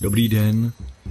Dobrý den,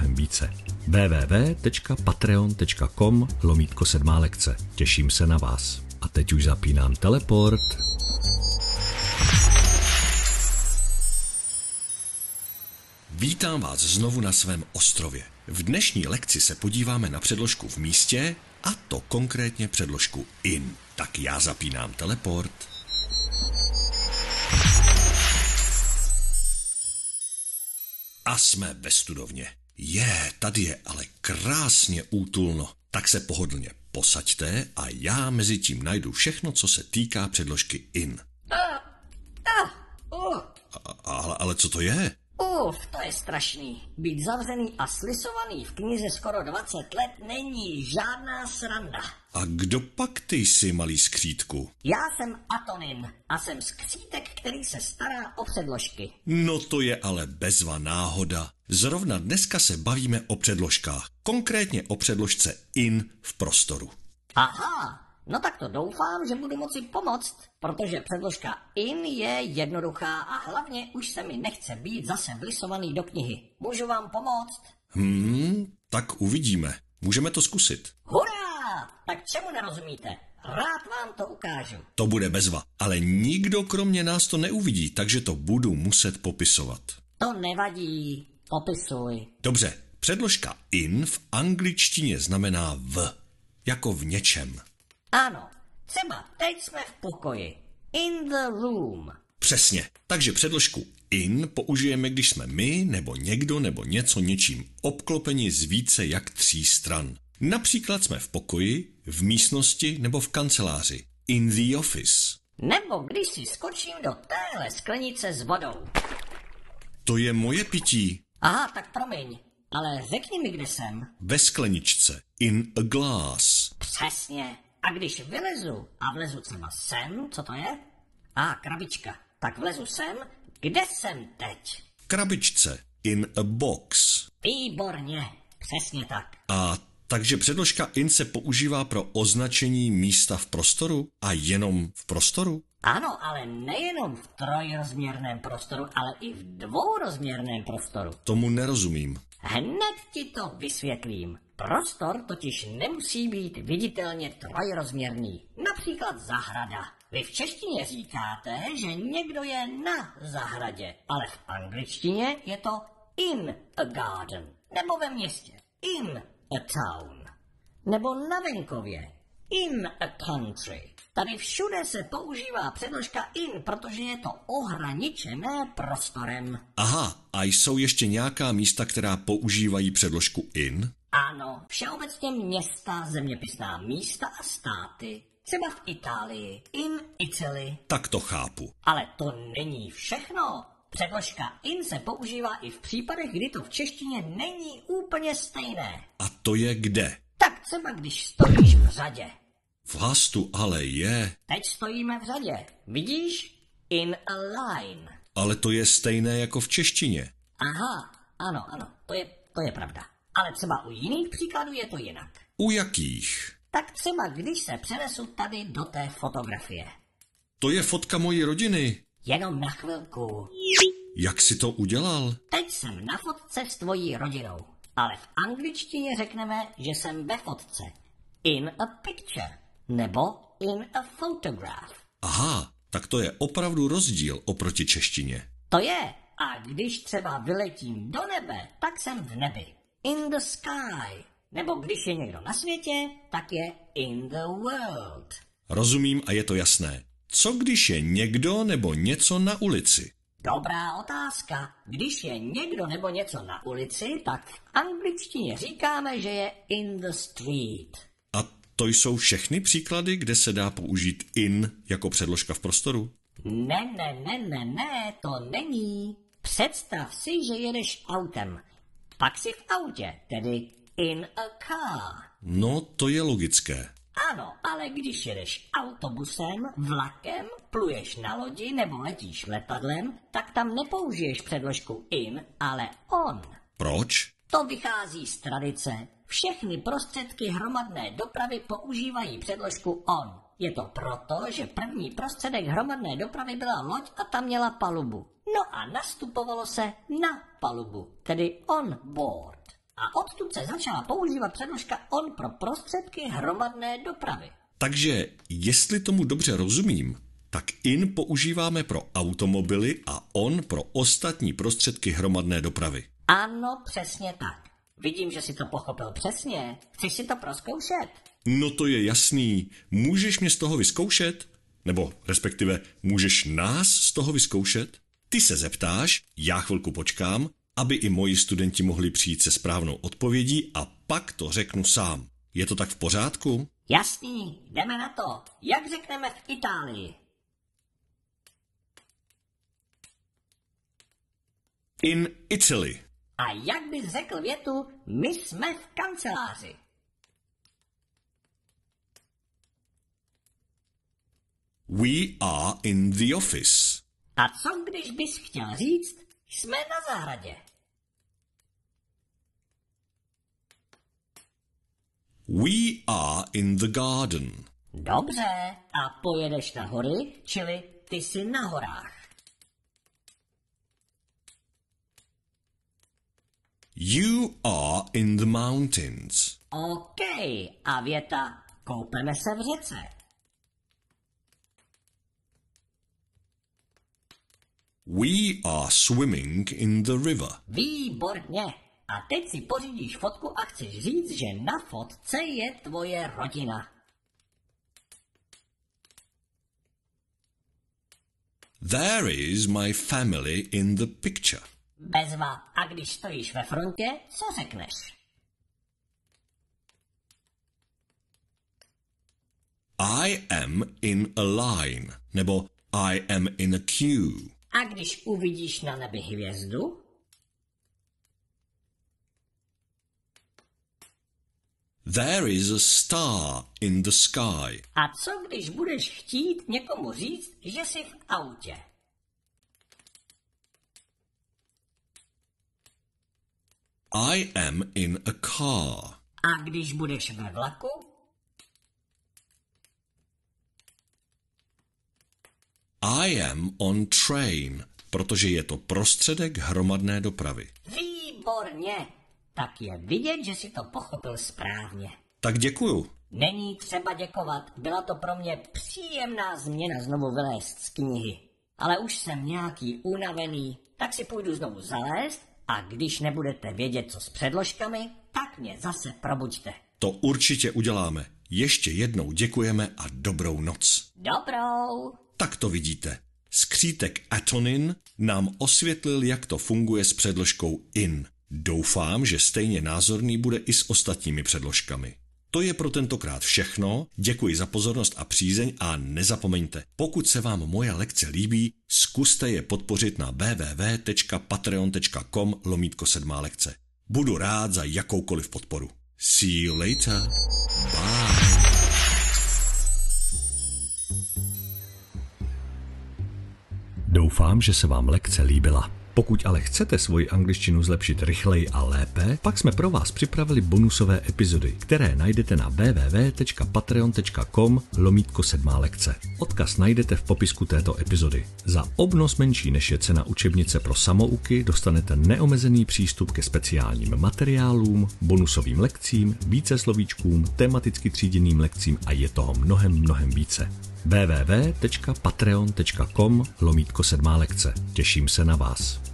více. www.patreon.com lomítko sedmá lekce. Těším se na vás. A teď už zapínám teleport. Vítám vás znovu na svém ostrově. V dnešní lekci se podíváme na předložku v místě, a to konkrétně předložku in. Tak já zapínám teleport. A jsme ve studovně. Je, tady je ale krásně útulno. Tak se pohodlně posaďte a já mezi tím najdu všechno, co se týká předložky in. Uh, A, ale, ale co to je? Uf, to je strašný. Být zavřený a slisovaný v knize skoro 20 let není žádná sranda. A kdo pak ty jsi, malý skřítku? Já jsem Atonin a jsem skřítek, který se stará o předložky. No to je ale bezva náhoda. Zrovna dneska se bavíme o předložkách. Konkrétně o předložce in v prostoru. Aha, no tak to doufám, že budu moci pomoct, protože předložka in je jednoduchá a hlavně už se mi nechce být zase vlisovaný do knihy. Můžu vám pomoct? Hmm, tak uvidíme. Můžeme to zkusit. Hurá! Tak čemu nerozumíte? Rád vám to ukážu. To bude bezva, ale nikdo kromě nás to neuvidí, takže to budu muset popisovat. To nevadí, popisuj. Dobře, předložka in v angličtině znamená v, jako v něčem. Ano, třeba teď jsme v pokoji. In the room. Přesně. Takže předložku in použijeme, když jsme my nebo někdo nebo něco něčím obklopeni z více jak tří stran. Například jsme v pokoji, v místnosti nebo v kanceláři. In the office. Nebo když si skočím do téhle sklenice s vodou. To je moje pití. Aha, tak promiň, ale řekni mi, kde jsem. Ve skleničce. In a glass. Přesně. A když vylezu a vlezu třeba sem, co to je? A krabička. Tak vlezu sem, kde jsem teď? Krabičce. In a box. Výborně, přesně tak. A takže předložka in se používá pro označení místa v prostoru a jenom v prostoru? Ano, ale nejenom v trojrozměrném prostoru, ale i v dvourozměrném prostoru. Tomu nerozumím. Hned ti to vysvětlím. Prostor totiž nemusí být viditelně trojrozměrný. Například zahrada. Vy v češtině říkáte, že někdo je na zahradě, ale v angličtině je to in a garden. Nebo ve městě. In a town. Nebo na venkově. In a country. Tady všude se používá předložka in, protože je to ohraničené prostorem. Aha, a jsou ještě nějaká místa, která používají předložku in? Ano, všeobecně města, zeměpisná místa a státy. Třeba v Itálii, in Italy. Tak to chápu. Ale to není všechno. Předložka in se používá i v případech, kdy to v češtině není úplně stejné. A to je kde? Tak třeba když stojíš v řadě. V hastu ale je. Teď stojíme v řadě. Vidíš? In a line. Ale to je stejné jako v češtině. Aha, ano, ano, to je, to je pravda. Ale třeba u jiných příkladů je to jinak. U jakých? Tak třeba když se přenesu tady do té fotografie. To je fotka mojí rodiny. Jenom na chvilku. Jak si to udělal? Teď jsem na fotce s tvojí rodinou. Ale v angličtině řekneme, že jsem ve fotce. In a picture. Nebo in a photograph. Aha, tak to je opravdu rozdíl oproti češtině. To je. A když třeba vyletím do nebe, tak jsem v nebi. In the sky. Nebo když je někdo na světě, tak je in the world. Rozumím a je to jasné. Co když je někdo nebo něco na ulici? Dobrá otázka. Když je někdo nebo něco na ulici, tak v angličtině říkáme, že je in the street. A to jsou všechny příklady, kde se dá použít in jako předložka v prostoru? Ne, ne, ne, ne, ne, to není. Představ si, že jedeš autem. pak si v autě, tedy in a car. No, to je logické. Ano, ale když jedeš autobusem, vlakem, pluješ na lodi nebo letíš letadlem, tak tam nepoužiješ předložku in, ale on. Proč? To vychází z tradice. Všechny prostředky hromadné dopravy používají předložku on. Je to proto, že první prostředek hromadné dopravy byla loď a tam měla palubu. No a nastupovalo se na palubu, tedy on board. A odtud se začala používat předložka on pro prostředky hromadné dopravy. Takže, jestli tomu dobře rozumím, tak in používáme pro automobily a on pro ostatní prostředky hromadné dopravy. Ano, přesně tak. Vidím, že si to pochopil přesně. Chceš si to proskoušet? No to je jasný. Můžeš mě z toho vyzkoušet? Nebo respektive můžeš nás z toho vyzkoušet? Ty se zeptáš, já chvilku počkám, aby i moji studenti mohli přijít se správnou odpovědí a pak to řeknu sám. Je to tak v pořádku? Jasný, jdeme na to. Jak řekneme v Itálii? In Italy. A jak bys řekl větu, my jsme v kanceláři? We are in the office. A co když bys chtěl říct, jsme na zahradě? We are in the garden. Dobře, a pojedeš na hory, čili ty jsi na horách. You are in the mountains. OK, a věta, koupeme se v řece. We are swimming in the river. Výborně. A teď si pořídíš fotku a chceš říct, že na fotce je tvoje rodina. There is my family in the picture. Bezva. A když stojíš ve frontě, co řekneš? I am in a line. Nebo I am in a queue. A když uvidíš na nebi hvězdu? There is a star in the sky. A co když budeš chtít někomu říct, že jsi v autě? I am in a car. A když budeš ve vlaku? I am on train, protože je to prostředek hromadné dopravy. Výborně. Tak je vidět, že si to pochopil správně. Tak děkuju. Není třeba děkovat, byla to pro mě příjemná změna znovu vylézt z knihy. Ale už jsem nějaký unavený, tak si půjdu znovu zalézt a když nebudete vědět, co s předložkami, tak mě zase probuďte. To určitě uděláme. Ještě jednou děkujeme a dobrou noc. Dobrou. Tak to vidíte. Skřítek Atonin nám osvětlil, jak to funguje s předložkou in. Doufám, že stejně názorný bude i s ostatními předložkami. To je pro tentokrát všechno, děkuji za pozornost a přízeň a nezapomeňte, pokud se vám moje lekce líbí, zkuste je podpořit na www.patreon.com lomítko sedmá lekce. Budu rád za jakoukoliv podporu. See you later. Bye. Doufám, že se vám lekce líbila. Pokud ale chcete svoji angličtinu zlepšit rychleji a lépe, pak jsme pro vás připravili bonusové epizody, které najdete na www.patreon.com lomítko sedmá lekce. Odkaz najdete v popisku této epizody. Za obnos menší než je cena učebnice pro samouky dostanete neomezený přístup ke speciálním materiálům, bonusovým lekcím, více slovíčkům, tematicky tříděným lekcím a je toho mnohem, mnohem více www.patreon.com lomítko sedmá lekce. Těším se na vás.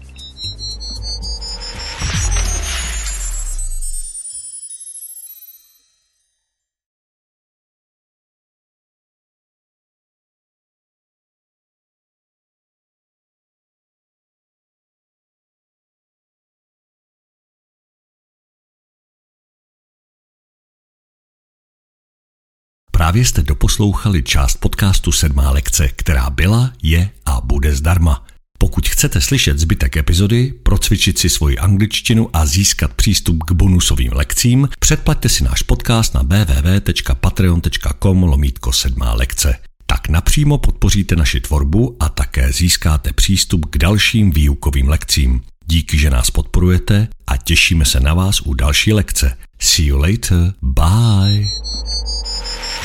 Právě jste doposlouchali část podcastu Sedmá lekce, která byla, je a bude zdarma. Pokud chcete slyšet zbytek epizody, procvičit si svoji angličtinu a získat přístup k bonusovým lekcím? Předplaťte si náš podcast na www.patreon.com lomítko sedmá lekce. Tak napřímo podpoříte naši tvorbu a také získáte přístup k dalším výukovým lekcím. Díky, že nás podporujete a těšíme se na vás u další lekce. See you later. Bye.